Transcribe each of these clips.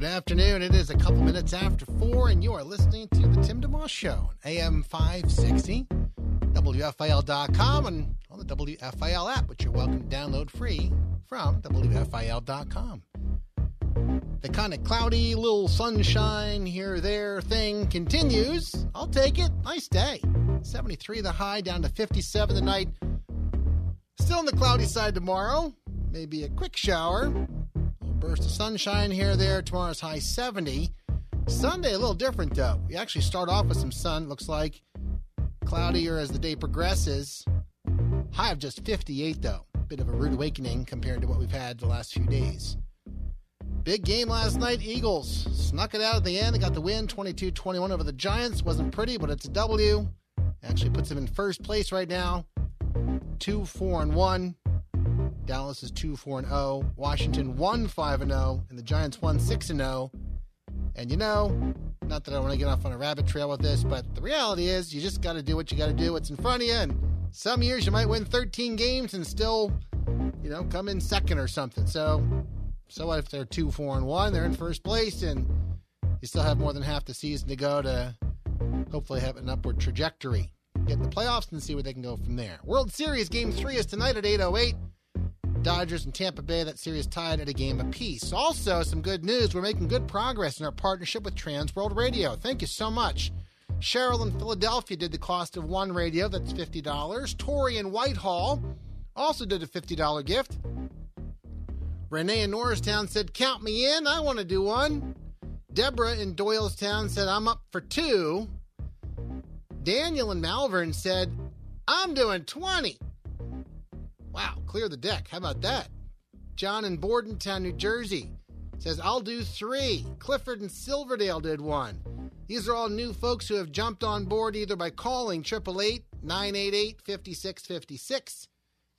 Good afternoon. It is a couple minutes after four, and you are listening to the Tim DeMoss Show, AM 560, WFIL.com, and on the WFIL app, which you're welcome to download free from WFIL.com. The kind of cloudy little sunshine here there thing continues. I'll take it. Nice day. 73 the high, down to 57 the night. Still on the cloudy side tomorrow. Maybe a quick shower. Burst of sunshine here there. Tomorrow's high 70. Sunday, a little different though. We actually start off with some sun, looks like. Cloudier as the day progresses. High of just 58 though. Bit of a rude awakening compared to what we've had the last few days. Big game last night. Eagles snuck it out at the end. They got the win 22 21 over the Giants. Wasn't pretty, but it's a W. Actually puts them in first place right now. 2 4 and 1. Dallas is 2 4 and 0. Washington 1 5 and 0. And the Giants 1 6 and 0. And you know, not that I want to get off on a rabbit trail with this, but the reality is you just got to do what you got to do, what's in front of you. And some years you might win 13 games and still, you know, come in second or something. So so what if they're two, four, and one? They're in first place, and you still have more than half the season to go to hopefully have an upward trajectory. Get in the playoffs and see where they can go from there. World Series Game Three is tonight at 8:08. Dodgers and Tampa Bay. That series tied at a game apiece. Also, some good news. We're making good progress in our partnership with Trans World Radio. Thank you so much. Cheryl in Philadelphia did the cost of one radio. That's fifty dollars. Tori in Whitehall also did a fifty dollar gift. Renee in Norristown said, Count me in. I want to do one. Deborah in Doylestown said, I'm up for two. Daniel in Malvern said, I'm doing 20. Wow, clear the deck. How about that? John in Bordentown, New Jersey says, I'll do three. Clifford in Silverdale did one. These are all new folks who have jumped on board either by calling 888 988 5656,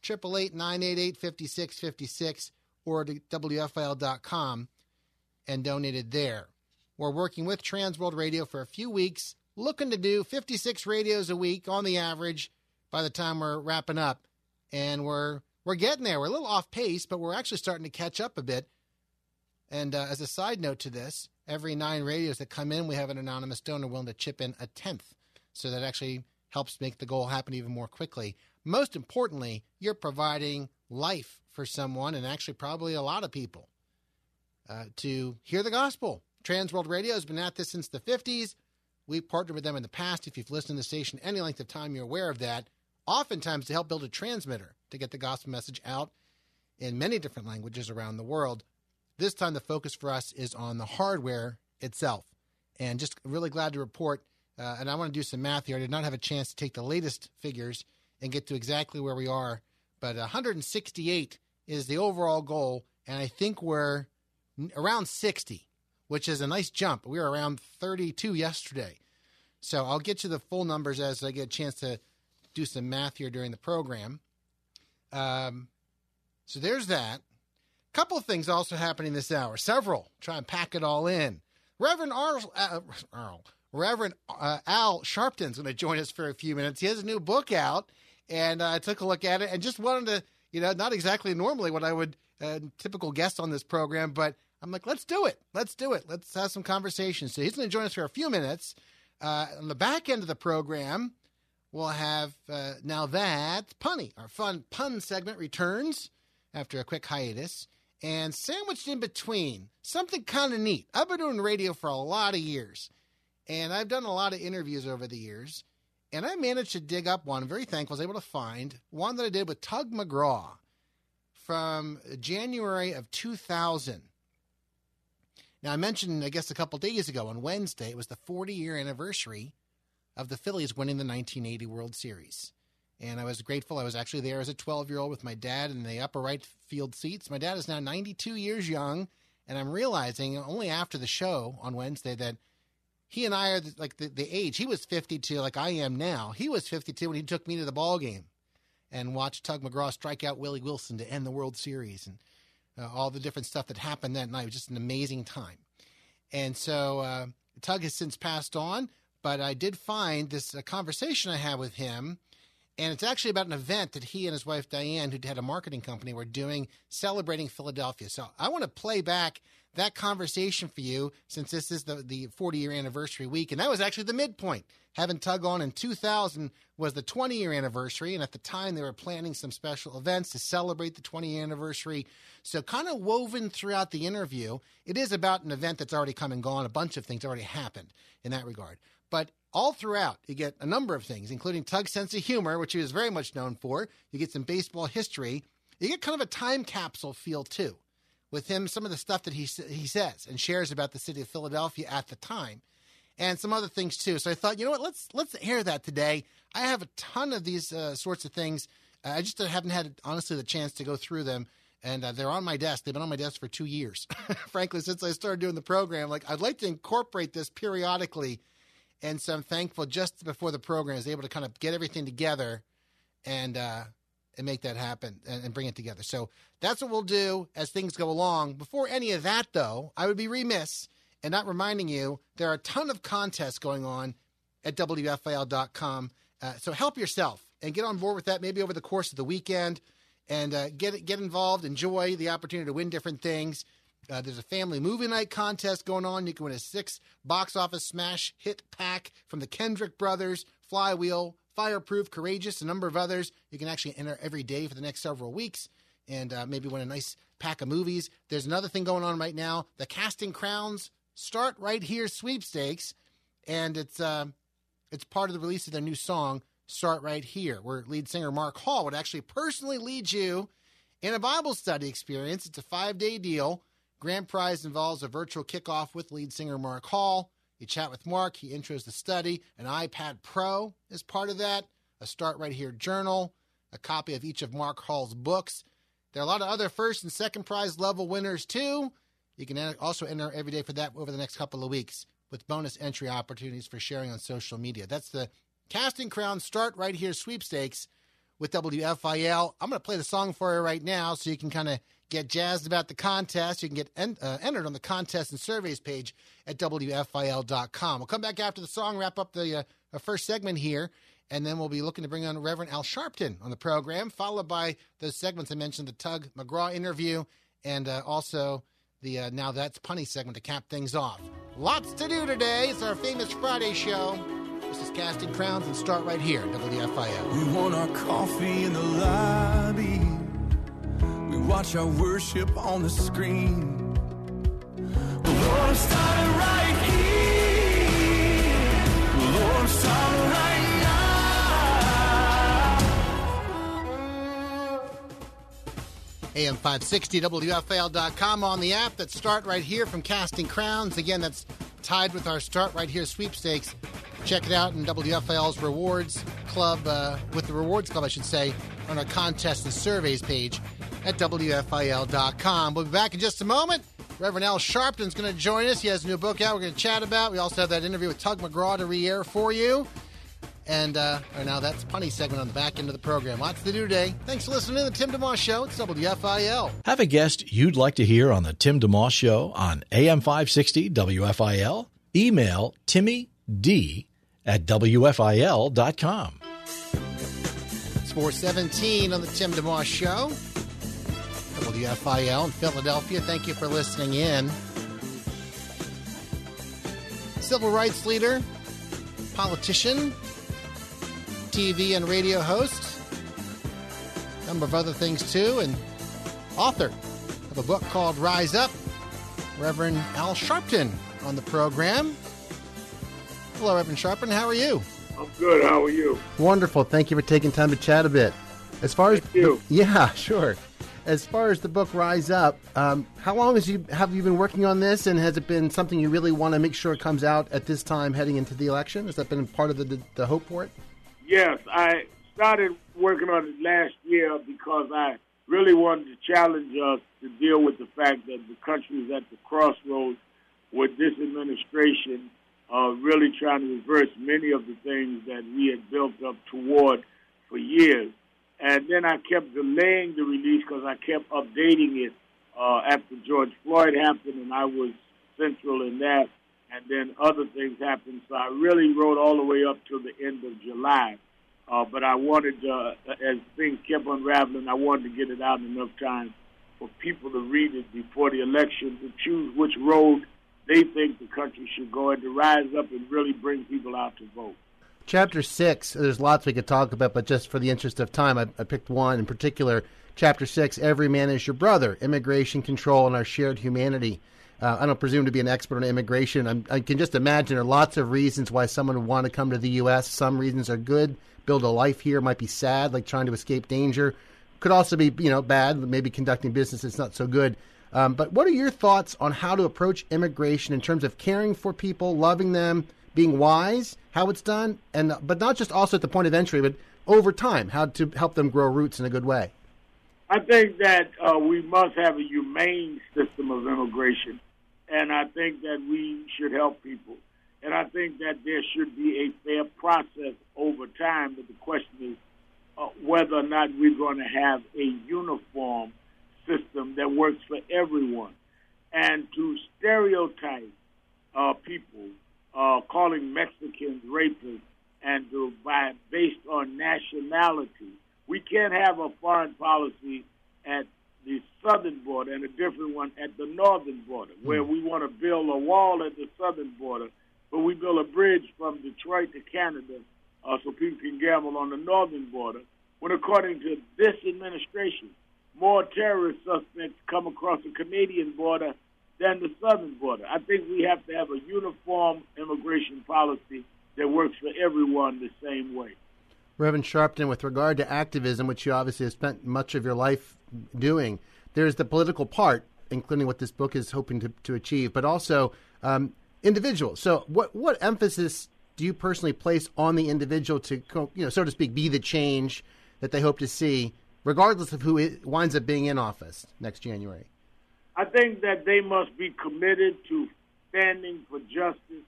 888 988 5656 or to WFIL.com and donated there. We're working with Transworld Radio for a few weeks, looking to do 56 radios a week on the average by the time we're wrapping up. And we're we're getting there. We're a little off pace, but we're actually starting to catch up a bit. And uh, as a side note to this, every nine radios that come in, we have an anonymous donor willing to chip in a tenth. So that actually helps make the goal happen even more quickly. Most importantly, you're providing life for someone, and actually probably a lot of people, uh, to hear the gospel. Transworld Radio has been at this since the 50s. We've partnered with them in the past. If you've listened to the station any length of time, you're aware of that. Oftentimes to help build a transmitter to get the gospel message out in many different languages around the world. This time, the focus for us is on the hardware itself. And just really glad to report, uh, and I want to do some math here. I did not have a chance to take the latest figures and get to exactly where we are but 168 is the overall goal, and I think we're around 60, which is a nice jump. We were around 32 yesterday. So I'll get you the full numbers as I get a chance to do some math here during the program. Um, so there's that. Couple of things also happening this hour. Several. Try and pack it all in. Reverend Arl, uh, Arl Reverend uh, Al Sharpton's going to join us for a few minutes. He has a new book out, and I took a look at it and just wanted to, you know, not exactly normally what I would uh, typical guest on this program, but I'm like, let's do it, let's do it, let's have some conversations. So he's going to join us for a few minutes. Uh, on the back end of the program, we'll have uh, now that punny, our fun pun segment returns after a quick hiatus. And sandwiched in between, something kind of neat. I've been doing radio for a lot of years, and I've done a lot of interviews over the years. And I managed to dig up one. I'm very thankful. I was able to find one that I did with Tug McGraw from January of 2000. Now, I mentioned, I guess, a couple days ago on Wednesday, it was the 40 year anniversary of the Phillies winning the 1980 World Series. And I was grateful. I was actually there as a 12 year old with my dad in the upper right field seats. My dad is now 92 years young. And I'm realizing only after the show on Wednesday that he and I are like the, the age. He was 52, like I am now. He was 52 when he took me to the ball game and watched Tug McGraw strike out Willie Wilson to end the World Series and uh, all the different stuff that happened that night. It was just an amazing time. And so uh, Tug has since passed on, but I did find this conversation I had with him. And it's actually about an event that he and his wife Diane, who had a marketing company, were doing celebrating Philadelphia. So I want to play back that conversation for you since this is the, the 40 year anniversary week. And that was actually the midpoint. Having Tug on in 2000 was the 20 year anniversary. And at the time, they were planning some special events to celebrate the 20 year anniversary. So, kind of woven throughout the interview, it is about an event that's already come and gone. A bunch of things already happened in that regard. But all throughout, you get a number of things, including Tug's sense of humor, which he was very much known for. You get some baseball history. You get kind of a time capsule feel, too with him some of the stuff that he he says and shares about the city of Philadelphia at the time, and some other things too. So I thought, you know what, let's let's hear that today. I have a ton of these uh, sorts of things. Uh, I just haven't had honestly the chance to go through them, and uh, they're on my desk. They've been on my desk for two years, frankly, since I started doing the program. Like I'd like to incorporate this periodically, and so I'm thankful just before the program I was able to kind of get everything together and uh, and make that happen and, and bring it together. So that's what we'll do as things go along. Before any of that, though, I would be remiss in not reminding you there are a ton of contests going on at WFIL.com. Uh, so help yourself and get on board with that maybe over the course of the weekend and uh, get get involved. Enjoy the opportunity to win different things. Uh, there's a family movie night contest going on. You can win a six box office smash hit pack from the Kendrick brothers, Flywheel, Fireproof, Courageous, a number of others. You can actually enter every day for the next several weeks and uh, maybe win a nice pack of movies. There's another thing going on right now. The Casting Crowns Start Right Here sweepstakes, and it's uh, it's part of the release of their new song, Start Right Here, where lead singer Mark Hall would actually personally lead you in a Bible study experience. It's a five day deal. Grand prize involves a virtual kickoff with lead singer Mark Hall you chat with Mark, he intros the study. An iPad Pro is part of that, a Start Right Here journal, a copy of each of Mark Hall's books. There are a lot of other first and second prize level winners too. You can also enter every day for that over the next couple of weeks with bonus entry opportunities for sharing on social media. That's the Casting Crown Start Right Here sweepstakes with WFIL. I'm going to play the song for you right now so you can kind of get jazzed about the contest. You can get en- uh, entered on the contest and surveys page at WFIL.com. We'll come back after the song, wrap up the uh, first segment here, and then we'll be looking to bring on Reverend Al Sharpton on the program, followed by those segments I mentioned the Tug McGraw interview and uh, also the uh, Now That's Punny segment to cap things off. Lots to do today. It's our famous Friday show. This is Casting Crowns and start right here, WFIL. We want our coffee in the lobby watch our worship on the screen. Lord, start right here. Lord, start right now. AM 560 WFIL.com on the app that start right here from Casting Crowns. Again, that's tied with our Start Right Here sweepstakes. Check it out in WFIL's Rewards Club, uh, with the Rewards Club, I should say, on our contest and surveys page at WFIL.com. We'll be back in just a moment. Reverend Al Sharpton's going to join us. He has a new book out we're going to chat about. We also have that interview with Tug McGraw to re air for you. And uh, right now, that's punny segment on the back end of the program. Lots to do today. Thanks for listening to the Tim DeMoss Show. It's WFIL. Have a guest you'd like to hear on the Tim DeMoss Show on AM 560 WFIL? Email Timmy D at WFIL.com. It's 417 on the Tim DeMoss Show. WFIL in Philadelphia. Thank you for listening in. Civil rights leader, politician, TV and radio host, a number of other things too, and author of a book called Rise Up, Reverend Al Sharpton on the program. Hello, Reverend Sharpton. How are you? I'm good. How are you? Wonderful. Thank you for taking time to chat a bit. As far Thank as you. yeah, sure as far as the book Rise Up, um, how long has you have you been working on this, and has it been something you really want to make sure it comes out at this time heading into the election? Has that been part of the the, the hope for it? Yes, I started working on it last year because I really wanted to challenge us to deal with the fact that the country is at the crossroads with this administration uh, really trying to reverse many of the things that we had built up toward for years. And then I kept delaying the release because I kept updating it uh, after George Floyd happened, and I was central in that. And then other things happened, so I really wrote all the way up till the end of July. Uh, but I wanted, uh, as things kept unraveling, I wanted to get it out in enough time for people to read it before the election to choose which road they think the country should go and to rise up and really bring people out to vote. Chapter six, there's lots we could talk about, but just for the interest of time, I, I picked one in particular. Chapter six, Every Man is Your Brother Immigration Control and Our Shared Humanity. Uh, I don't presume to be an expert on immigration. I'm, i can just imagine there are lots of reasons why someone would want to come to the U.S. Some reasons are good, build a life here, might be sad, like trying to escape danger. Could also be, you know, bad, maybe conducting business is not so good. Um, but what are your thoughts on how to approach immigration in terms of caring for people, loving them, being wise, how it's done, and but not just also at the point of entry, but over time, how to help them grow roots in a good way? I think that uh, we must have a humane system of immigration, and I think that we should help people. And I think that there should be a fair process over time, but the question is uh, whether or not we're going to have a uniform system that works for everyone. And to stereotype uh, people, uh, calling Mexicans rapists, and to by based on nationality, we can't have a foreign policy at the southern border and a different one at the northern border, where we want to build a wall at the southern border, but we build a bridge from Detroit to Canada uh, so people can gamble on the northern border. When according to this administration, more terrorist suspects come across the Canadian border than the southern border. I think we have to have a uniform immigration policy that works for everyone the same way. Reverend Sharpton, with regard to activism, which you obviously have spent much of your life doing, there's the political part, including what this book is hoping to, to achieve, but also um, individuals. So, what what emphasis do you personally place on the individual to, you know, so to speak, be the change that they hope to see regardless of who winds up being in office next January? I think that they must be committed to standing for justice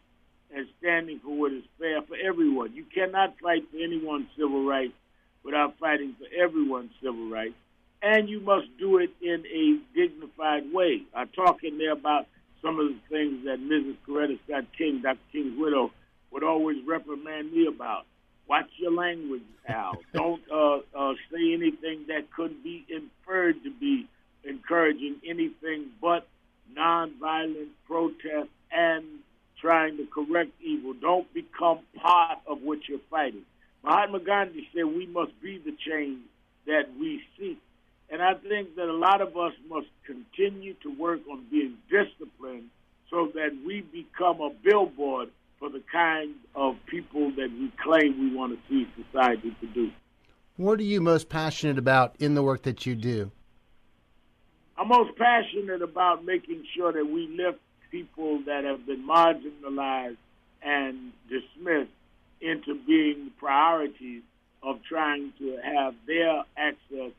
and standing for what is fair for everyone. You cannot fight for anyone's civil rights without fighting for everyone's civil rights. And you must do it in a dignified way. I talk in there about some of the things that Mrs. Coretta Scott King, Dr. King's widow, would always reprimand me about. Watch your language, Al. Don't uh, uh, say anything that could be inferred to be encouraging anything but nonviolent protest and trying to correct evil. Don't become part of what you're fighting. Mahatma Gandhi said we must be the change that we seek. And I think that a lot of us must continue to work on being disciplined so that we become a billboard for the kind of people that we claim we want to see society produce. What are you most passionate about in the work that you do? I'm most passionate about making sure that we lift people that have been marginalized and dismissed into being priorities of trying to have their access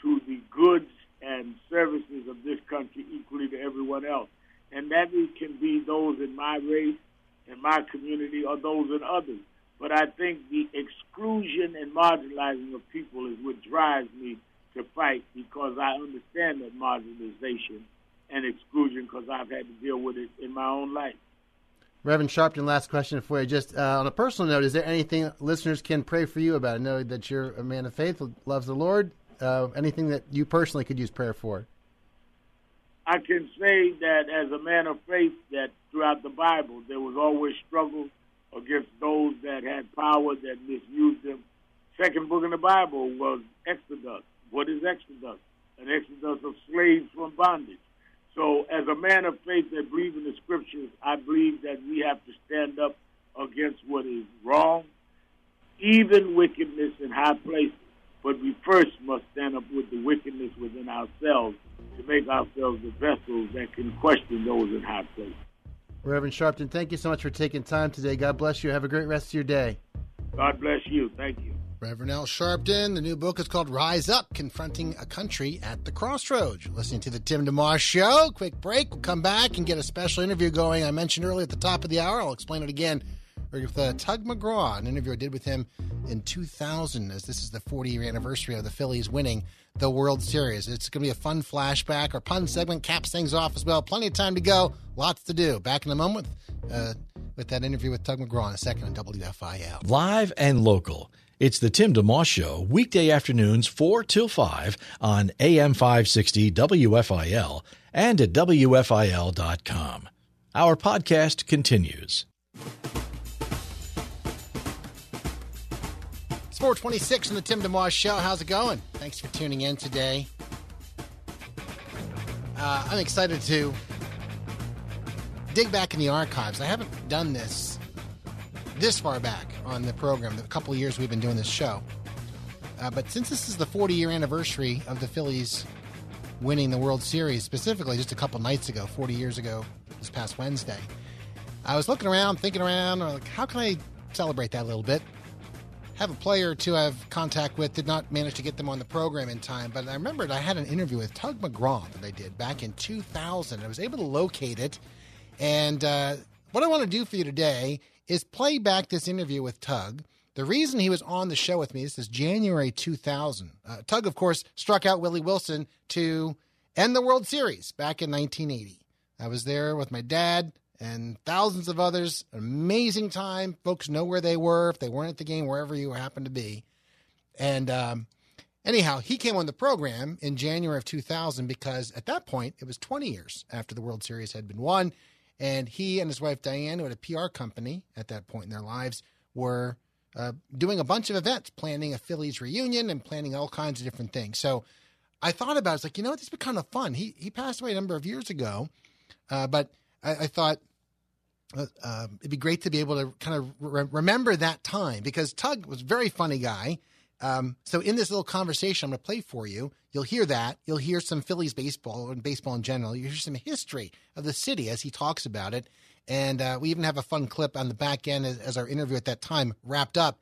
to the goods and services of this country equally to everyone else. And that can be those in my race, in my community or those in others. But I think the exclusion and marginalizing of people is what drives me to fight because I understand that marginalization and exclusion because I've had to deal with it in my own life. Reverend Sharpton, last question for you. Just uh, on a personal note, is there anything listeners can pray for you about? I know that you're a man of faith, loves the Lord. Uh, anything that you personally could use prayer for? I can say that as a man of faith, that throughout the Bible there was always struggle against those that had power that misused them. Second book in the Bible was Exodus. What is Exodus? An exodus of slaves from bondage. So, as a man of faith that believes in the scriptures, I believe that we have to stand up against what is wrong, even wickedness in high places. But we first must stand up with the wickedness within ourselves to make ourselves the vessels that can question those in high places. Reverend Sharpton, thank you so much for taking time today. God bless you. Have a great rest of your day. God bless you. Thank you. Reverend Al Sharpton. The new book is called Rise Up Confronting a Country at the Crossroads. You're listening to the Tim DeMoss Show. Quick break. We'll come back and get a special interview going. I mentioned earlier at the top of the hour. I'll explain it again. With uh, Tug McGraw, an interview I did with him in 2000, as this is the 40 year anniversary of the Phillies winning the World Series. It's going to be a fun flashback. Our pun segment caps things off as well. Plenty of time to go. Lots to do. Back in a moment uh, with that interview with Tug McGraw in a second on WFIL. Live and local. It's the Tim DeMoss Show, weekday afternoons 4 till 5 on AM 560 WFIL and at WFIL.com. Our podcast continues. 426 on the Tim DeMoss Show. How's it going? Thanks for tuning in today. Uh, I'm excited to dig back in the archives. I haven't done this this far back on the program, the couple years we've been doing this show. Uh, but since this is the 40 year anniversary of the Phillies winning the World Series, specifically just a couple nights ago, 40 years ago, this past Wednesday, I was looking around, thinking around, like, how can I celebrate that a little bit? Have a player I have contact with, did not manage to get them on the program in time, but I remembered I had an interview with Tug McGraw that I did back in 2000. I was able to locate it. And uh, what I want to do for you today is play back this interview with Tug. The reason he was on the show with me, this is January 2000. Uh, Tug, of course, struck out Willie Wilson to end the World Series back in 1980. I was there with my dad and thousands of others. Amazing time. Folks know where they were if they weren't at the game, wherever you happened to be. And um, anyhow, he came on the program in January of 2000 because at that point, it was 20 years after the World Series had been won. And he and his wife Diane, who had a PR company at that point in their lives, were uh, doing a bunch of events, planning a Phillies reunion and planning all kinds of different things. So I thought about it. It's like, you know, what? this would be kind of fun. He he passed away a number of years ago, uh, but I, I thought uh, uh it'd be great to be able to kind of re- remember that time because Tug was a very funny guy. Um, so in this little conversation I'm going to play for you, you'll hear that. You'll hear some Phillies baseball and baseball in general. You hear some history of the city as he talks about it. And uh, we even have a fun clip on the back end as, as, our interview at that time wrapped up,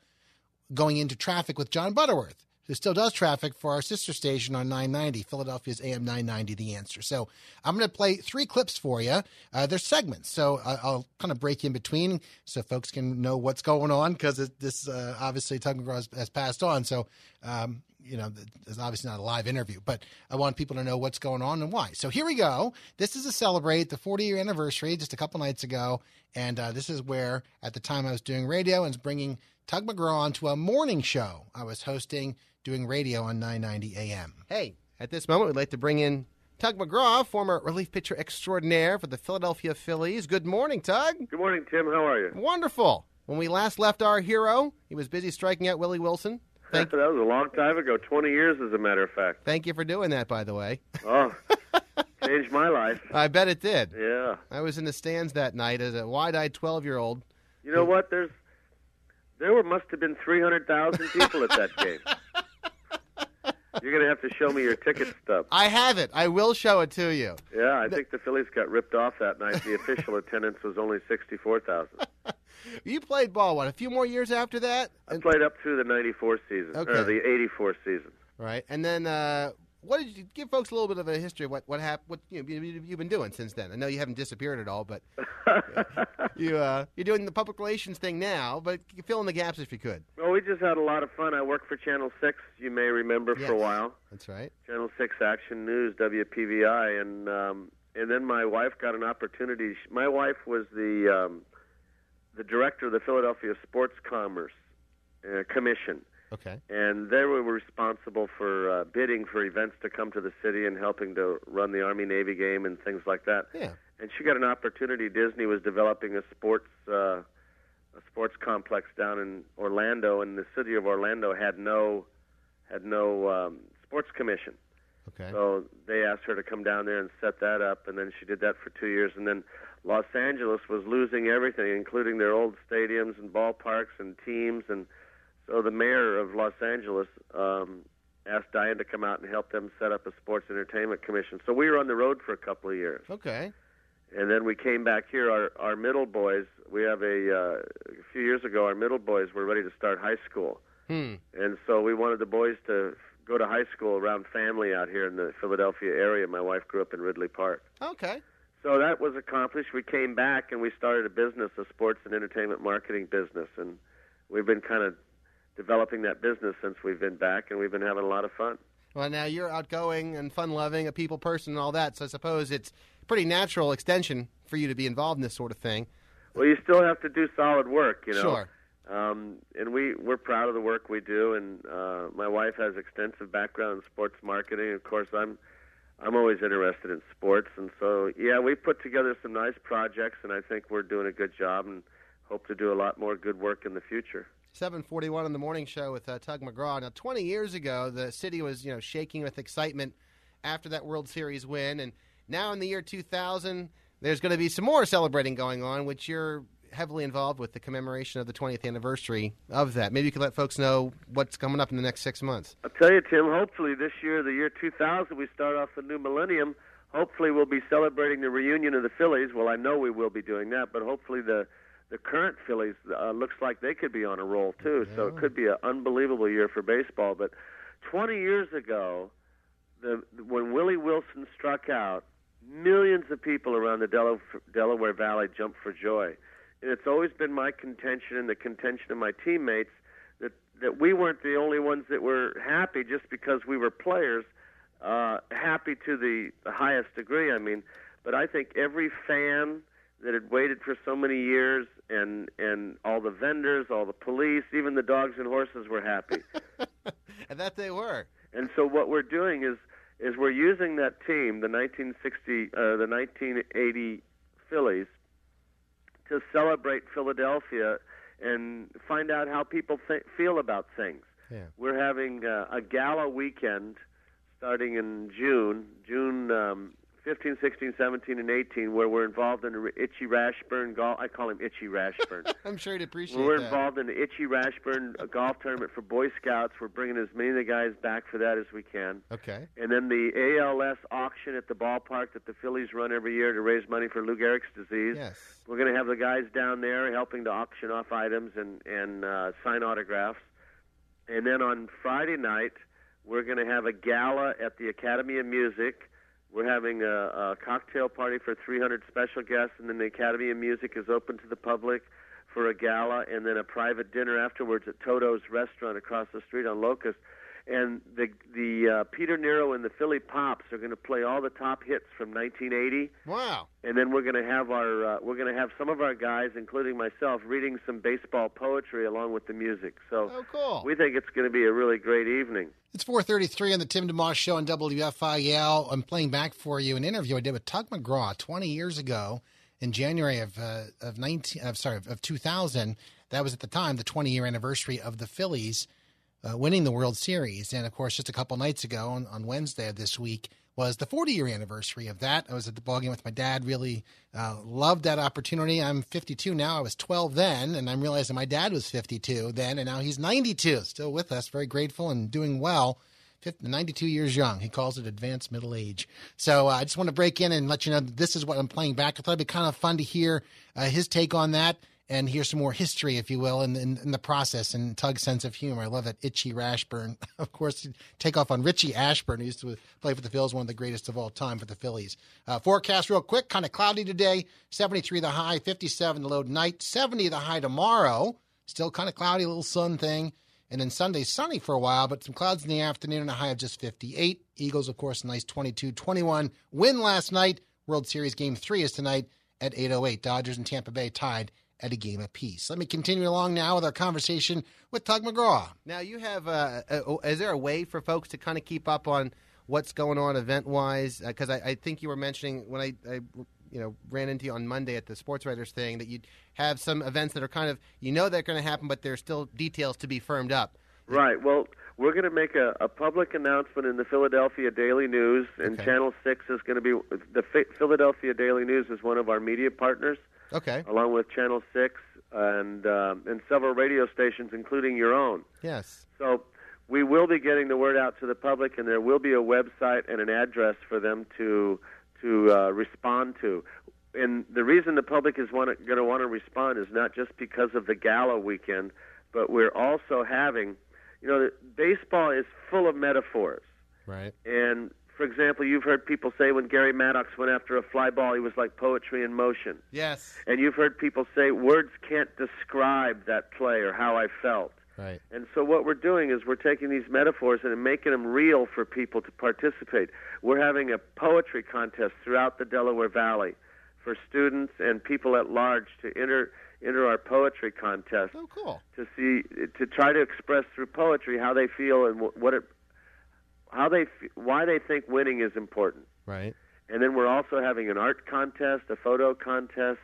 going into traffic with John Butterworth who still does traffic for our sister station on 990, Philadelphia's AM 990, The Answer. So I'm going to play three clips for you. Uh, they're segments, so uh, I'll kind of break in between so folks can know what's going on because this uh, obviously Tug McGraw has, has, passed on. So, um, you know, it's obviously not a live interview, but I want people to know what's going on and why. So here we go. This is to celebrate the 40 year anniversary just a couple nights ago. And uh, this is where, at the time I was doing radio and bringing Tug McGraw onto a morning show I was hosting doing radio on 990 AM. Hey, at this moment, we'd like to bring in Tug McGraw, former relief pitcher extraordinaire for the Philadelphia Phillies. Good morning, Tug. Good morning, Tim. How are you? Wonderful. When we last left our hero, he was busy striking out Willie Wilson. Thank that was a long time ago, 20 years, as a matter of fact. Thank you for doing that, by the way. Oh, changed my life. I bet it did. Yeah. I was in the stands that night as a wide-eyed 12-year-old. You know what? There's there were must have been 300,000 people at that game. You're going to have to show me your ticket stub. I have it. I will show it to you. Yeah, I think the Phillies got ripped off that night. The official attendance was only 64,000. you played ball, what, a few more years after that? I played up through the 94 season, okay. or the 84 season. Right. And then uh, what did you give folks a little bit of a history of what what happened? What you know, you've been doing since then? I know you haven't disappeared at all, but you uh, you're doing the public relations thing now. But fill in the gaps if you could. Well, we just had a lot of fun. I worked for Channel Six. You may remember yes, for a while. That's right. Channel Six Action News, WPVI, and um, and then my wife got an opportunity. My wife was the um, the director of the Philadelphia Sports Commerce uh, Commission Okay. And they were responsible for uh, bidding for events to come to the city and helping to run the Army Navy game and things like that. Yeah. And she got an opportunity. Disney was developing a sports uh, a sports complex down in Orlando, and the city of Orlando had no had no um, sports commission. Okay. So they asked her to come down there and set that up, and then she did that for two years. And then Los Angeles was losing everything, including their old stadiums and ballparks and teams and so the mayor of Los Angeles um, asked Diane to come out and help them set up a sports entertainment commission. So we were on the road for a couple of years. Okay. And then we came back here. Our our middle boys. We have a uh, a few years ago. Our middle boys were ready to start high school, Hmm. and so we wanted the boys to go to high school around family out here in the Philadelphia area. My wife grew up in Ridley Park. Okay. So that was accomplished. We came back and we started a business, a sports and entertainment marketing business, and we've been kind of developing that business since we've been back, and we've been having a lot of fun. Well, now you're outgoing and fun-loving, a people person, and all that. So I suppose it's a pretty natural extension for you to be involved in this sort of thing. Well, you still have to do solid work, you know. Sure. Um, and we we're proud of the work we do, and uh, my wife has extensive background in sports marketing. Of course, I'm I'm always interested in sports, and so yeah, we put together some nice projects, and I think we're doing a good job, and hope to do a lot more good work in the future. 741 on the morning show with uh, Tug McGraw. Now, 20 years ago, the city was, you know, shaking with excitement after that World Series win. And now in the year 2000, there's going to be some more celebrating going on, which you're heavily involved with the commemoration of the 20th anniversary of that. Maybe you could let folks know what's coming up in the next six months. I'll tell you, Tim, hopefully this year, the year 2000, we start off the new millennium. Hopefully we'll be celebrating the reunion of the Phillies. Well, I know we will be doing that, but hopefully the the current Phillies uh, looks like they could be on a roll too. So it could be an unbelievable year for baseball. But 20 years ago, the when Willie Wilson struck out, millions of people around the Del- Delaware Valley jumped for joy. And it's always been my contention and the contention of my teammates that that we weren't the only ones that were happy just because we were players, uh, happy to the, the highest degree. I mean, but I think every fan that had waited for so many years and and all the vendors, all the police, even the dogs and horses were happy. and that they were. And so what we're doing is is we're using that team, the 1960 uh, the 1980 Phillies to celebrate Philadelphia and find out how people th- feel about things. Yeah. We're having uh, a gala weekend starting in June, June um, 15, 16, 17, and 18, where we're involved in the Itchy Rashburn golf. I call him Itchy Rashburn. I'm sure he'd appreciate we're that. involved in the Itchy Rashburn golf tournament for Boy Scouts. We're bringing as many of the guys back for that as we can. Okay. And then the ALS auction at the ballpark that the Phillies run every year to raise money for Lou Gehrig's disease. Yes. We're going to have the guys down there helping to auction off items and and uh, sign autographs. And then on Friday night, we're going to have a gala at the Academy of Music. We're having a, a cocktail party for 300 special guests, and then the Academy of Music is open to the public for a gala, and then a private dinner afterwards at Toto's restaurant across the street on Locust. And the the uh, Peter Nero and the Philly Pops are going to play all the top hits from 1980 Wow. and then we're going to have our uh, we're going to have some of our guys, including myself, reading some baseball poetry along with the music. So Oh, cool. we think it's going to be a really great evening. It's 4:33 on the Tim DeMoss Show on WFIL. I'm playing back for you an interview I did with Tug McGraw 20 years ago in January of uh, of 19 of sorry of 2000. That was at the time the 20 year anniversary of the Phillies uh, winning the World Series, and of course, just a couple nights ago on, on Wednesday of this week was the 40 year anniversary of that. I was at the ballgame with my dad. Really uh, loved that opportunity. I'm 52 now. I was 12 then, and I'm realizing my dad was 52 then, and now he's 92, still with us. Very grateful and doing well. 50, 92 years young. He calls it advanced middle age. So uh, I just want to break in and let you know this is what I'm playing back. I thought it'd be kind of fun to hear uh, his take on that and hear some more history, if you will, in, in, in the process and Tug's sense of humor. I love that Itchy Rashburn. of course, take off on Richie Ashburn, who used to play for the Phillies, one of the greatest of all time for the Phillies. Uh, forecast real quick, kind of cloudy today. 73 the high, 57 the low tonight, 70 the high tomorrow. Still kind of cloudy, little sun thing. And then Sunday, sunny for a while, but some clouds in the afternoon and a high of just 58. Eagles, of course, nice 22 21. Win last night. World Series game three is tonight at 8.08. Dodgers and Tampa Bay tied at a game apiece. Let me continue along now with our conversation with Tug McGraw. Now you have. Uh, uh, is there a way for folks to kind of keep up on what's going on event wise? Because I, I think you were mentioning when I, I, you know, ran into you on Monday at the Sports Writers thing that you have some events that are kind of you know they're going to happen, but there's still details to be firmed up. Right. Well, we're going to make a, a public announcement in the Philadelphia Daily News, and Okay. Channel Six is going to be the Phi- Philadelphia Daily News is one of our media partners. Okay. along with Channel Six and um, and several radio stations, including your own. Yes. So we will be getting the word out to the public, and there will be a website and an address for them to to uh, respond to. And the reason the public is going to want to respond is not just because of the gala weekend, but we're also having you know, baseball is full of metaphors. Right. And for example, you've heard people say when Gary Maddox went after a fly ball, he was like poetry in motion. Yes. And you've heard people say words can't describe that play or how I felt. Right. And so what we're doing is we're taking these metaphors and making them real for people to participate. We're having a poetry contest throughout the Delaware Valley for students and people at large to enter enter our poetry contest. Oh, cool. To see to try to express through poetry how they feel and what it how they why they think winning is important. Right. And then we're also having an art contest, a photo contest,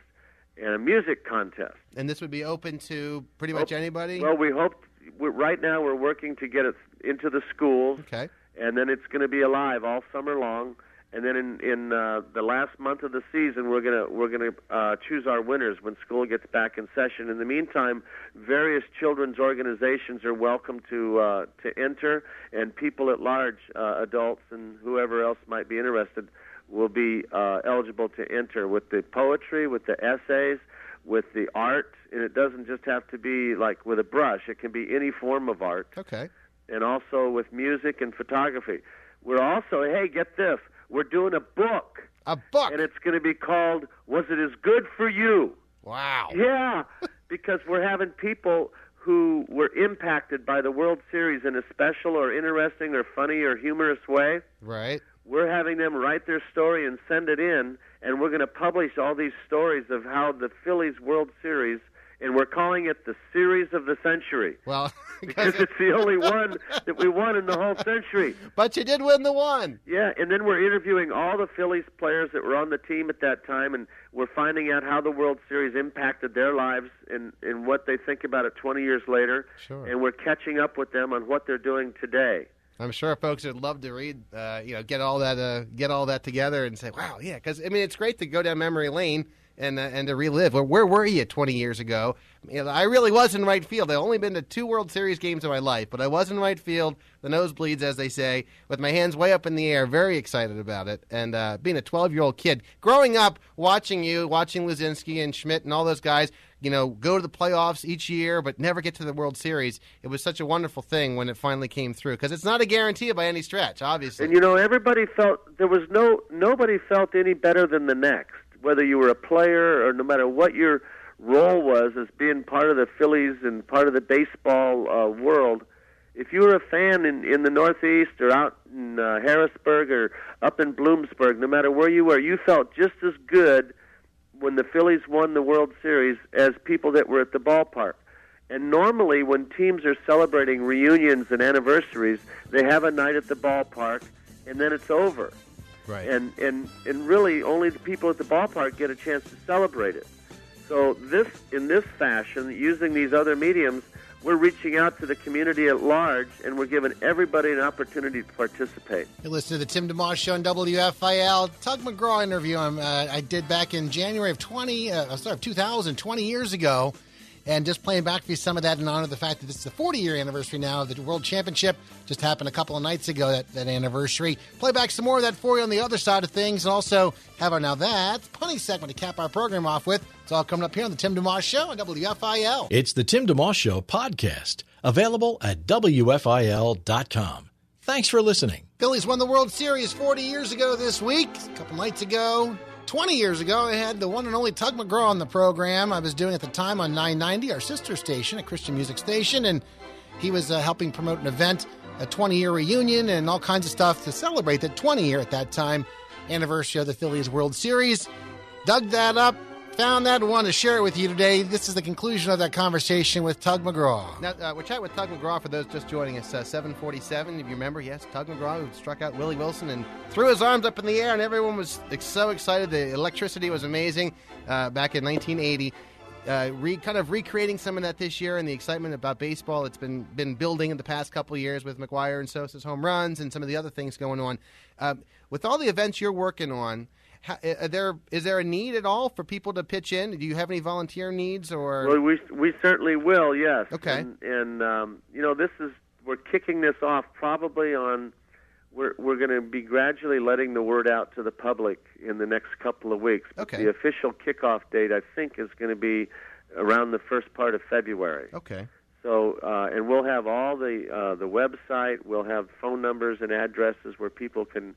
and a music contest. And this would be open to pretty much anybody. Well, we hope. Right now, we're working to get it into the schools. Okay. And then it's going to be alive all summer long. And then in in uh, the last month of the season, we're gonna we're gonna uh, choose our winners when school gets back in session. In the meantime, various children's organizations are welcome to uh, to enter, and people at large, uh, adults and whoever else might be interested, will be uh, eligible to enter with the poetry, with the essays, with the art, and it doesn't just have to be like with a brush. It can be any form of art. Okay. And also with music and photography. We're also, hey, get this, we're doing a book. A book. And it's going to be called Was It As Good for You? Wow. Yeah, because we're having people who were impacted by the World Series in a special or interesting or funny or humorous way. Right. We're having them write their story and send it in, and we're going to publish all these stories of how the Phillies World Series, and we're calling it the Series of the Century. Well, because it's the only one that we won in the whole century. But you did win the one. Yeah, and then we're interviewing all the Phillies players that were on the team at that time, and we're finding out how the World Series impacted their lives and, and what they think about it 20 years later. Sure. And we're catching up with them on what they're doing today. I'm sure folks would love to read, uh, you know, get all that, uh, get all that together, and say, "Wow, yeah." Because I mean, it's great to go down memory lane and uh, and to relive. Where, where were you 20 years ago? You know, I really was in right field. I've only been to two World Series games in my life, but I was in right field, the nosebleeds, as they say, with my hands way up in the air, very excited about it. And uh, being a 12 year old kid, growing up, watching you, watching Luzinski and Schmidt and all those guys, you know, go to the playoffs each year, but never get to the World Series. It was such a wonderful thing when it finally came through because it's not a guarantee by any stretch, obviously. And you know, everybody felt there was no nobody felt any better than the next, whether you were a player or no matter what your role was as being part of the Phillies and part of the baseball uh, world. If you were a fan in in the Northeast or out in uh, Harrisburg or up in Bloomsburg, no matter where you were, you felt just as good when the Phillies won the World Series as people that were at the ballpark. And normally, when teams are celebrating reunions and anniversaries, they have a night at the ballpark, and then it's over. Right. And and and really, only the people at the ballpark get a chance to celebrate it. So this, in this fashion, using these other mediums, we're reaching out to the community at large, and we're giving everybody an opportunity to participate. You listen to the Tim DeMoss Show on WFIL. Tug McGraw interview um, uh, I did back in January of 20, uh, sorry, 2000, 20 years ago. And just playing back for you some of that in honor of the fact that this is the 40 year anniversary now of the World Championship. Just happened a couple of nights ago, that, that anniversary. Play back some more of that for you on the other side of things. And also have our Now That's Punny segment to cap our program off with. It's all coming up here on the Tim DeMoss Show on WFIL. It's the Tim DeMoss Show podcast, available at WFIL.com. Thanks for listening. Phillies won the World Series 40 years ago this week. A couple nights ago, 20 years ago, I had the one and only Tug McGraw on the program. I was doing at the time on 990, our sister station, a Christian music station, and he was uh, helping promote an event, a 20 year reunion, and all kinds of stuff to celebrate the 20 year at that time anniversary of the Phillies World Series. Dug that up, found that, and wanted to share it with you today. This is the conclusion of that conversation with Tug McGraw. Now, uh, we're chatting with Tug McGraw for those just joining us. Uh, 747, if you remember, yes, Tug McGraw who struck out Willie Wilson and threw his arms up in the air, and everyone was so excited. The electricity was amazing uh, back in 1980. Uh, re, kind of recreating some of that this year and the excitement about baseball. It's been been building in the past couple years with McGwire and Sosa's home runs and some of the other things going on. Uh, with all the events you're working on, how, are there is there a need at all for people to pitch in? Do you have any volunteer needs or? Well, we we certainly will. Yes. Okay. And, and um, you know, this is we're kicking this off probably on. We're we're going to be gradually letting the word out to the public in the next couple of weeks. Okay. The official kickoff date, I think, is going to be around the first part of February. Okay. So, uh, and we'll have all the uh, the website. We'll have phone numbers and addresses where people can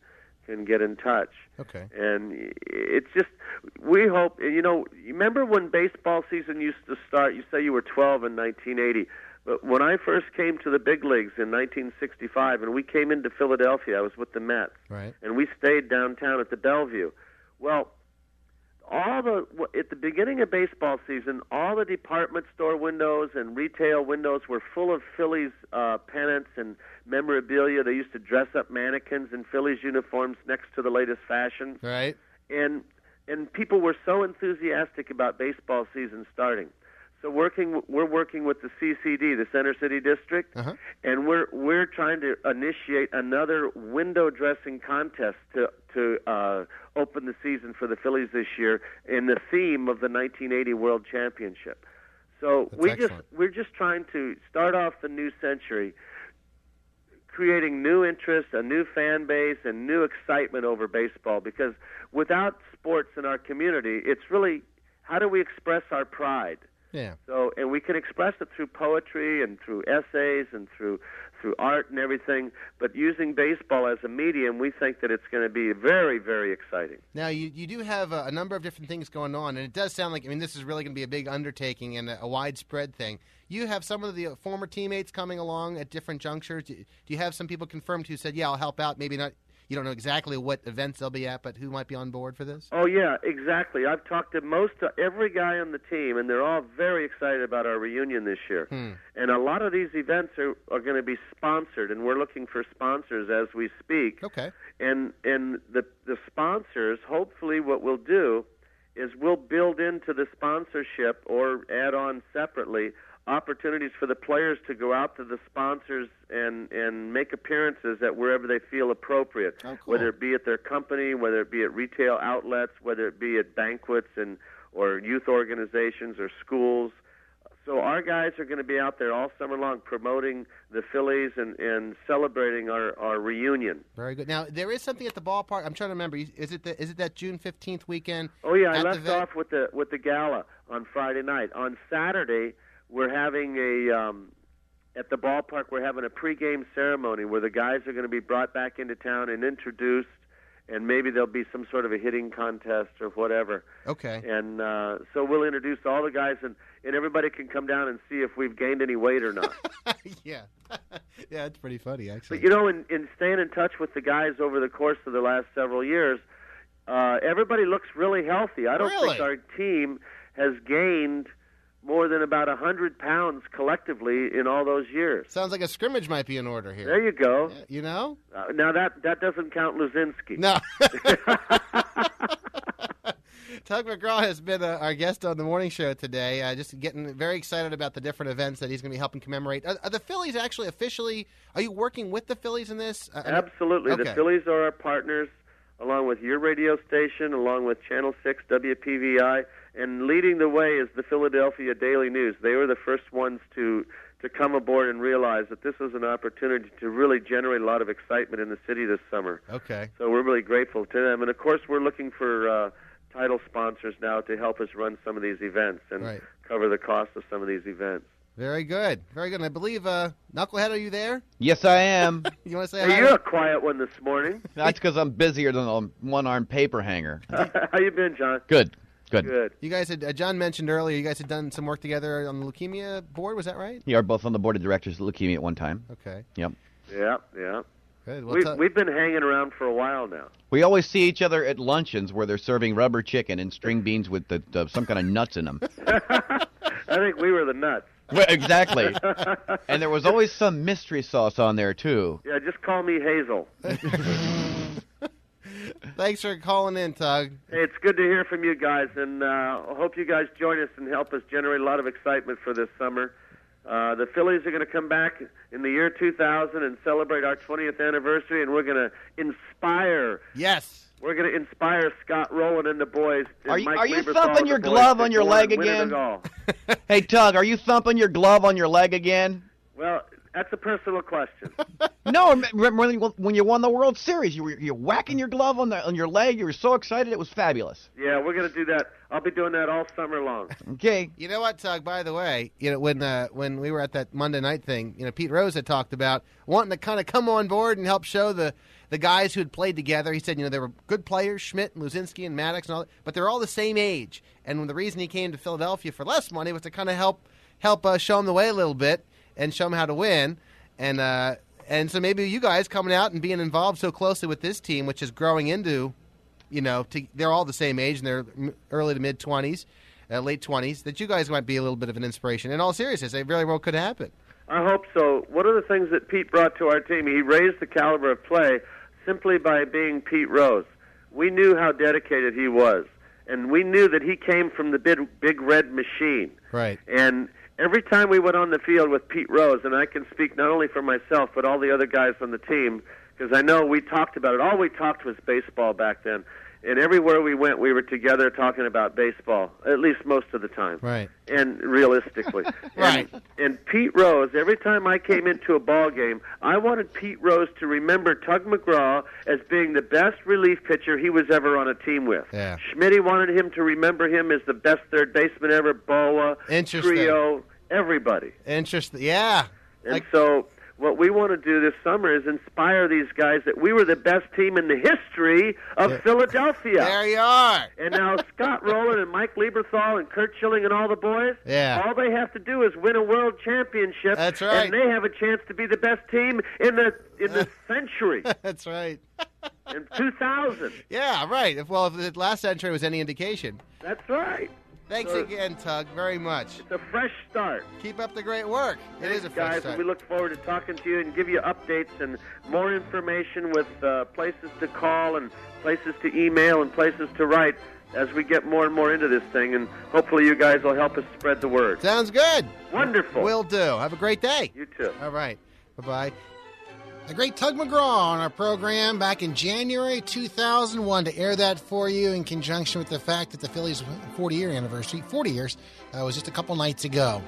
can get in touch. Okay. And it's just we hope. You know, you remember when baseball season used to start? You say you were 12 in 1980. But when I first came to the big leagues in 1965, and we came into Philadelphia, I was with the Mets, Right. and we stayed downtown at the Bellevue. Well, all the at the beginning of baseball season, all the department store windows and retail windows were full of Phillies uh, pennants and memorabilia. They used to dress up mannequins in Phillies uniforms next to the latest fashion Right. and and people were so enthusiastic about baseball season starting. So working, we're working with the CCD, the Center City District, Uh-huh. and we're we're trying to initiate another window dressing contest to to uh, open the season for the Phillies this year in the theme of the 1980 World Championship. So That's we excellent. just we're just trying to start off the new century creating new interest, a new fan base, and new excitement over baseball. Because without sports in our community, it's really how do we express our pride? Yeah. So, and we can express it through poetry and through essays and through through art and everything. But using baseball as a medium, we think that it's going to be very, very exciting. Now you you do have a, a number of different things going on, and it does sound like I mean this is really going to be a big undertaking and a, a widespread thing. You have some of the former teammates coming along at different junctures. Do, do you have some people confirmed who said, "Yeah, I'll help out"? Maybe not. You don't know exactly what events they'll be at, but who might be on board for this? Oh yeah, exactly. I've talked to most uh, every guy on the team, and they're all very excited about our reunion this year. Hmm. And a lot of these events are are going to be sponsored, and we're looking for sponsors as we speak. Okay. And and the the sponsors, hopefully, what we'll do is we'll build into the sponsorship or add on separately opportunities for the players to go out to the sponsors and and make appearances at wherever they feel appropriate, Oh, cool. whether it be at their company, whether it be at retail outlets, whether it be at banquets and or youth organizations or schools. So our guys are going to be out there all summer long promoting the Phillies and, and celebrating our, our reunion. Very good. Now there is something at the ballpark. I'm trying to remember. Is it the, is it that June fifteenth weekend? Oh yeah, I left off with the with the gala on Friday night. On Saturday, we're having a um, at the ballpark. We're having a pregame ceremony where the guys are going to be brought back into town and introduced, and maybe there'll be some sort of a hitting contest or whatever. Okay. And uh, so we'll introduce all the guys, and and everybody can come down and see if we've gained any weight or not. yeah. yeah, it's pretty funny actually. But you know, in, in staying in touch with the guys over the course of the last several years, uh, everybody looks really healthy. I don't Really? think our team has gained more than about a hundred pounds collectively in all those years. Sounds like a scrimmage might be in order here. There you go. You know? Uh, now that that doesn't count Luzinski. No. Tug McGraw has been uh, our guest on the morning show today. Uh, just getting very excited about the different events that he's going to be helping commemorate. Are, are the Phillies actually officially? Are you working with the Phillies in this? Uh, Absolutely. The Phillies are our partners, along with your radio station, along with Channel 6 WPVI, and leading the way is the Philadelphia Daily News. They were the first ones to to come aboard and realize that this was an opportunity to really generate a lot of excitement in the city this summer. Okay. So we're really grateful to them, and of course we're looking for uh, title sponsors now to help us run some of these events and Right. cover the cost of some of these events. Very good. Very good. And I believe, uh, Knucklehead, are you there? Yes, I am. You want to say Hey, hi? you're a quiet one this morning. That's because I'm busier than a one-armed paper hanger. How you been, John? Good, good. Good. You guys had uh, John mentioned earlier. You guys had done some work together on the leukemia board. Was that right? You are both on the board of directors of leukemia at one time. Okay. Yep. Yeah, yeah. Good. Well, we, tell- we've been hanging around for a while now. We always see each other at luncheons where they're serving rubber chicken and string beans with the, the, some kind of nuts in them. I think we were the nuts. Well, exactly. And there was always some mystery sauce on there too. Yeah, just call me Hazel. Thanks for calling in, Tug. Hey, it's good to hear from you guys, and uh, I hope you guys join us and help us generate a lot of excitement for this summer. Uh, the Phillies are going to come back in the year 2000 and celebrate our 20th anniversary, and we're going to inspire. Yes. We're going to inspire Scott Rolen and the boys. and Are you- Mike are you thumping your glove on your leg and win it again? Hey, Tug, are you thumping your glove on your leg again? Well, That's a personal question. No, remember when you- when you won the World Series? You were you're whacking your glove on the on your leg. You were so excited. It was fabulous. yeah, we're gonna do that. I'll be doing that all summer long. Okay. You know what, Tug? By the way, you know when uh, when we were at that Monday night thing, you know Pete Rose had talked about wanting to kind of come on board and help show the the guys who had played together. He said, you know, they were good players, Schmidt and Luzinski and Maddox and all, that, but they're all the same age. And the reason he came to Philadelphia for less money was to kind of help help uh, show him the way a little bit and show them how to win. And uh, and so maybe you guys coming out and being involved so closely with this team, which is growing into you know, to, they're all the same age and they're early to mid 20s, uh, late 20s, that you guys might be a little bit of an inspiration. In all seriousness, it very well could happen. I hope so. One of the things that Pete brought to our team, he raised the caliber of play simply by being Pete Rose. We knew how dedicated he was, and we knew that he came from the big, big red machine. Right. And every time we went on the field with Pete Rose, and I can speak not only for myself but all the other guys on the team, because I know we talked about it. All we talked was baseball back then, and everywhere we went, we were together talking about baseball. At least most of the time Right. and realistically. Right. And, and Pete Rose, every time I came into a ball game, I wanted Pete Rose to remember Tug McGraw as being the best relief pitcher he was ever on a team with. Yeah. Schmitty wanted him to remember him as the best third baseman ever, Bowa, Interesting. Trillo, everybody. Interesting. Yeah. And Like- so what we want to do this summer is inspire these guys that we were the best team in the history of Philadelphia. There you are. And now Scott Rolen and Mike Lieberthal and Curt Schilling and all the boys, Yeah. all they have to do is win a world championship. That's right. And they have a chance to be the best team in the in the century That's right. in 2000. Yeah, right. If, well, if the last century was any indication. That's right. Thanks again, Tug, very much. It's a fresh start. Keep up the great work. It is a fresh guys, start. we look forward to talking to you and give you updates and more information with uh, places to call and places to email and places to write as we get more and more into this thing. And hopefully, you guys will help us spread the word. Sounds good. Wonderful. Will do. Have a great day. You too. All right. Bye bye. The great Tug McGraw on our program back in January 2001 to air that for you in conjunction with the fact that the Phillies' 40 year anniversary, 40 years, uh, was just a couple nights ago.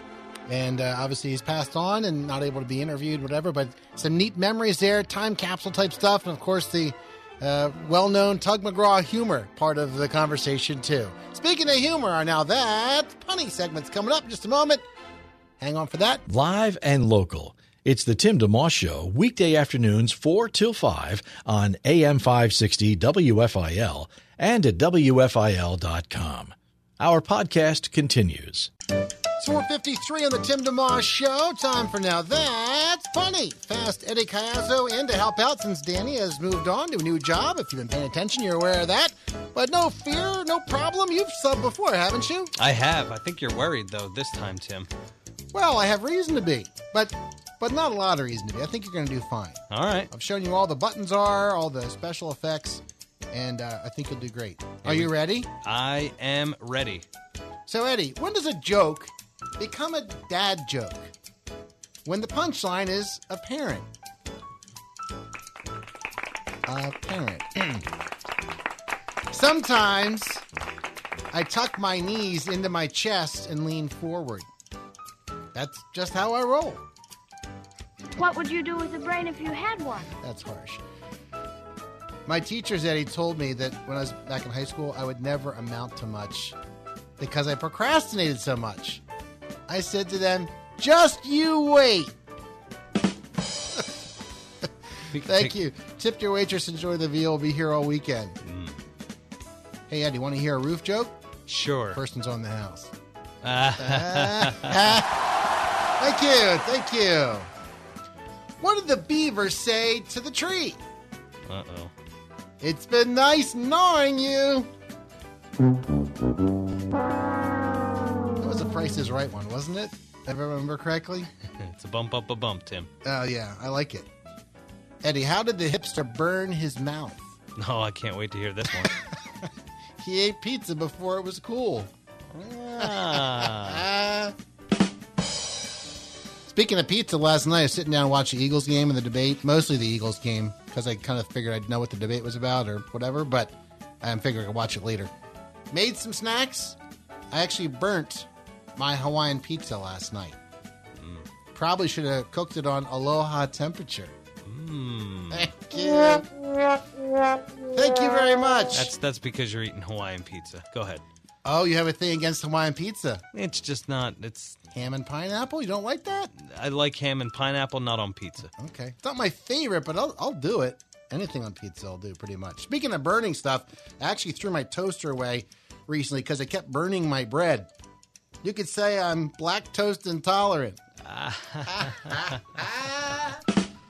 And uh, obviously he's passed on and not able to be interviewed, whatever, but some neat memories there, time capsule type stuff, and of course the uh, well known Tug McGraw humor part of the conversation, too. Speaking of humor, now that punny segment's coming up just a moment. Hang on for that. Live and local. It's the Tim DeMoss Show, weekday afternoons 4 till 5 on AM 560 WFIL and at WFIL.com. Our podcast continues. It's 453 on the Tim DeMoss Show. Time for Now That's Funny. Fast Eddie Cayazzo in to help out since Danny has moved on to a new job. If you've been paying attention, you're aware of that. But no fear, no problem. You've subbed before, haven't you? I have. I think you're worried though this time, Tim. Well, I have reason to be, but but not a lot of reason to be. I think you're going to do fine. All right. I've shown you all the buttons are, all the special effects, and uh, I think you'll do great. Are you ready? I am ready. So, Eddie, when does a joke become a dad joke? When the punchline is apparent. Apparent. Sometimes I tuck my knees into my chest and lean forward. That's just how I roll. What would you do with a brain if you had one? That's harsh. My teachers, Eddie, told me that when I was back in high school, I would never amount to much because I procrastinated so much. I said to them, just you wait. Thank you. Tip your waitress, enjoy the veal, We'll be here all weekend. Hey, Eddie, want to hear a roof joke? Sure. Person's on the house. Uh, Thank you. Thank you. What did the beaver say to the tree? Uh oh. It's been nice gnawing you. That was a Price is Right one, wasn't it? If I remember correctly. It's a bump up a bump, Tim. Oh, yeah, I like it. Eddie, how did the hipster burn his mouth? No, I can't wait to hear this one. He ate pizza before it was cool. Ah. Speaking of pizza, last night I was sitting down and watching the Eagles game and the debate, mostly the Eagles game, because I kind of figured I'd know what the debate was about or whatever, but I figured I watch it later. Made some snacks. I actually burnt my Hawaiian pizza last night. probably should have cooked it on aloha temperature. Mm. Thank you. Thank you very much. That's that's because you're eating Hawaiian pizza. Go ahead. oh, you have a thing against Hawaiian pizza? It's just not. It's Ham and pineapple? You don't like that? I like ham and pineapple, not on pizza. Okay. It's not my favorite, but I'll, I'll do it. Anything on pizza, I'll do pretty much. Speaking of burning stuff, I actually threw my toaster away recently because it kept burning my bread. You could say I'm black toast intolerant.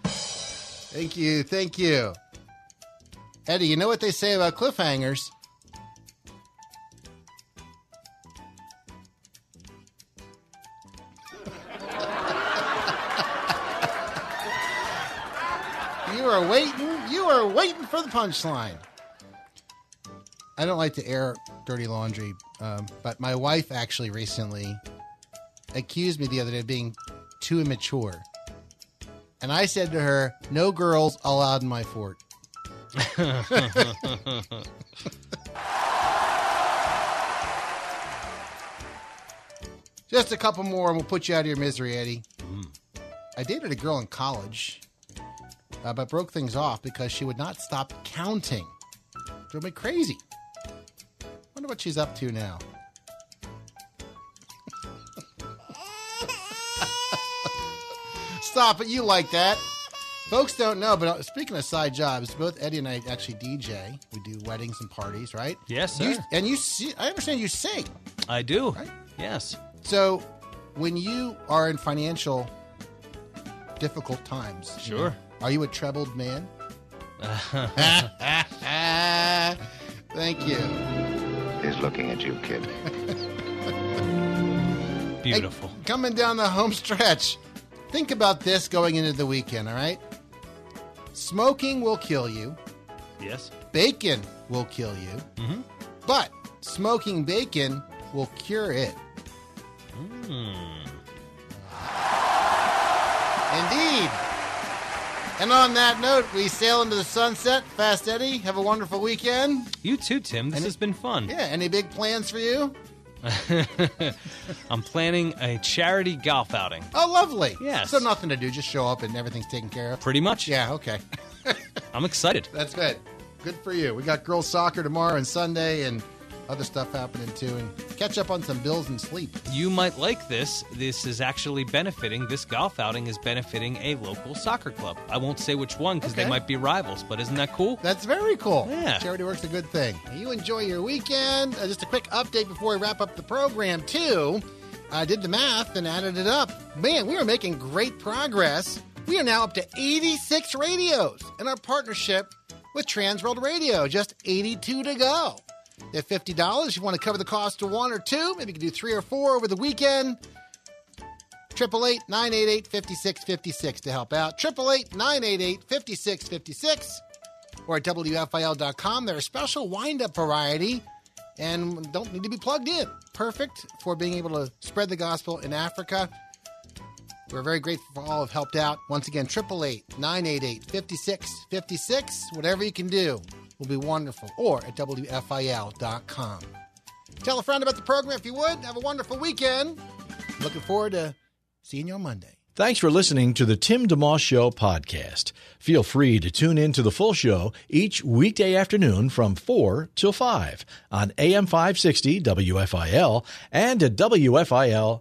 thank you. Thank you. Eddie, you know what they say about cliffhangers? You are waiting. You are waiting for the punchline. I don't like to air dirty laundry, um, but my wife actually recently accused me the other day of being too immature. And I said to her, No girls allowed in my fort. Just a couple more and we'll put you out of your misery, Eddie. I dated a girl in college, uh, but broke things off because she would not stop counting. Drove me crazy. Wonder what she's up to now. Stop it, you like that. Folks don't know, but uh, speaking of side jobs, both Eddie and I actually DJ. We do weddings and parties, right? Yes, You- sir. and you see, I understand you sing. I do. Yes. So, when you are in financial difficult times, you Sure. know, are you a troubled man? Thank you. He's looking at you, kid. Beautiful. Hey, coming down the home stretch, think about this going into the weekend, all right? Smoking will kill you, Yes. bacon will kill you, Mm-hmm. but smoking bacon will cure it. Hmm. Indeed. And on that note, we sail into the sunset. Fast Eddie, have a wonderful weekend. You too, Tim. This Any- has been fun. Yeah, any big plans for you? I'm planning a charity golf outing. Oh, lovely. Yes. So nothing to do, just show up and everything's taken care of. Pretty much. Yeah, okay. I'm excited. That's good. Good for you. We got girls soccer tomorrow and Sunday and other stuff happening too. And catch up on some bills and sleep. You might like this. This is actually benefiting, this golf outing is benefiting a local soccer club. I won't say which one because Okay. they might be rivals, but isn't that cool? That's very cool. Yeah. Charity work's a good thing. You enjoy your weekend. Uh, just a quick update before we wrap up the program, too. I did the math and added it up. Man, we are making great progress. We are now up to 86 radios in our partnership with Transworld Radio. Just 82 to go. At $50, If you want to cover the cost of one or two. Maybe you can do three or four over the weekend. 888 988 5656 to help out. 888 988 5656 or at WFIL.com. They're a special wind up variety and don't need to be plugged in. Perfect for being able to spread the gospel in Africa. We're very grateful for all who've helped out. Once again, 888 988 5656. Whatever you can do will be wonderful. Or at WFIL.com. Tell a friend about the program if you would. Have a wonderful weekend. Looking forward to seeing you on Monday. Thanks for listening to the Tim DeMoss Show podcast. Feel free to tune in to the full show each weekday afternoon from 4 till 5 on AM 560 WFIL and at WFIL.com.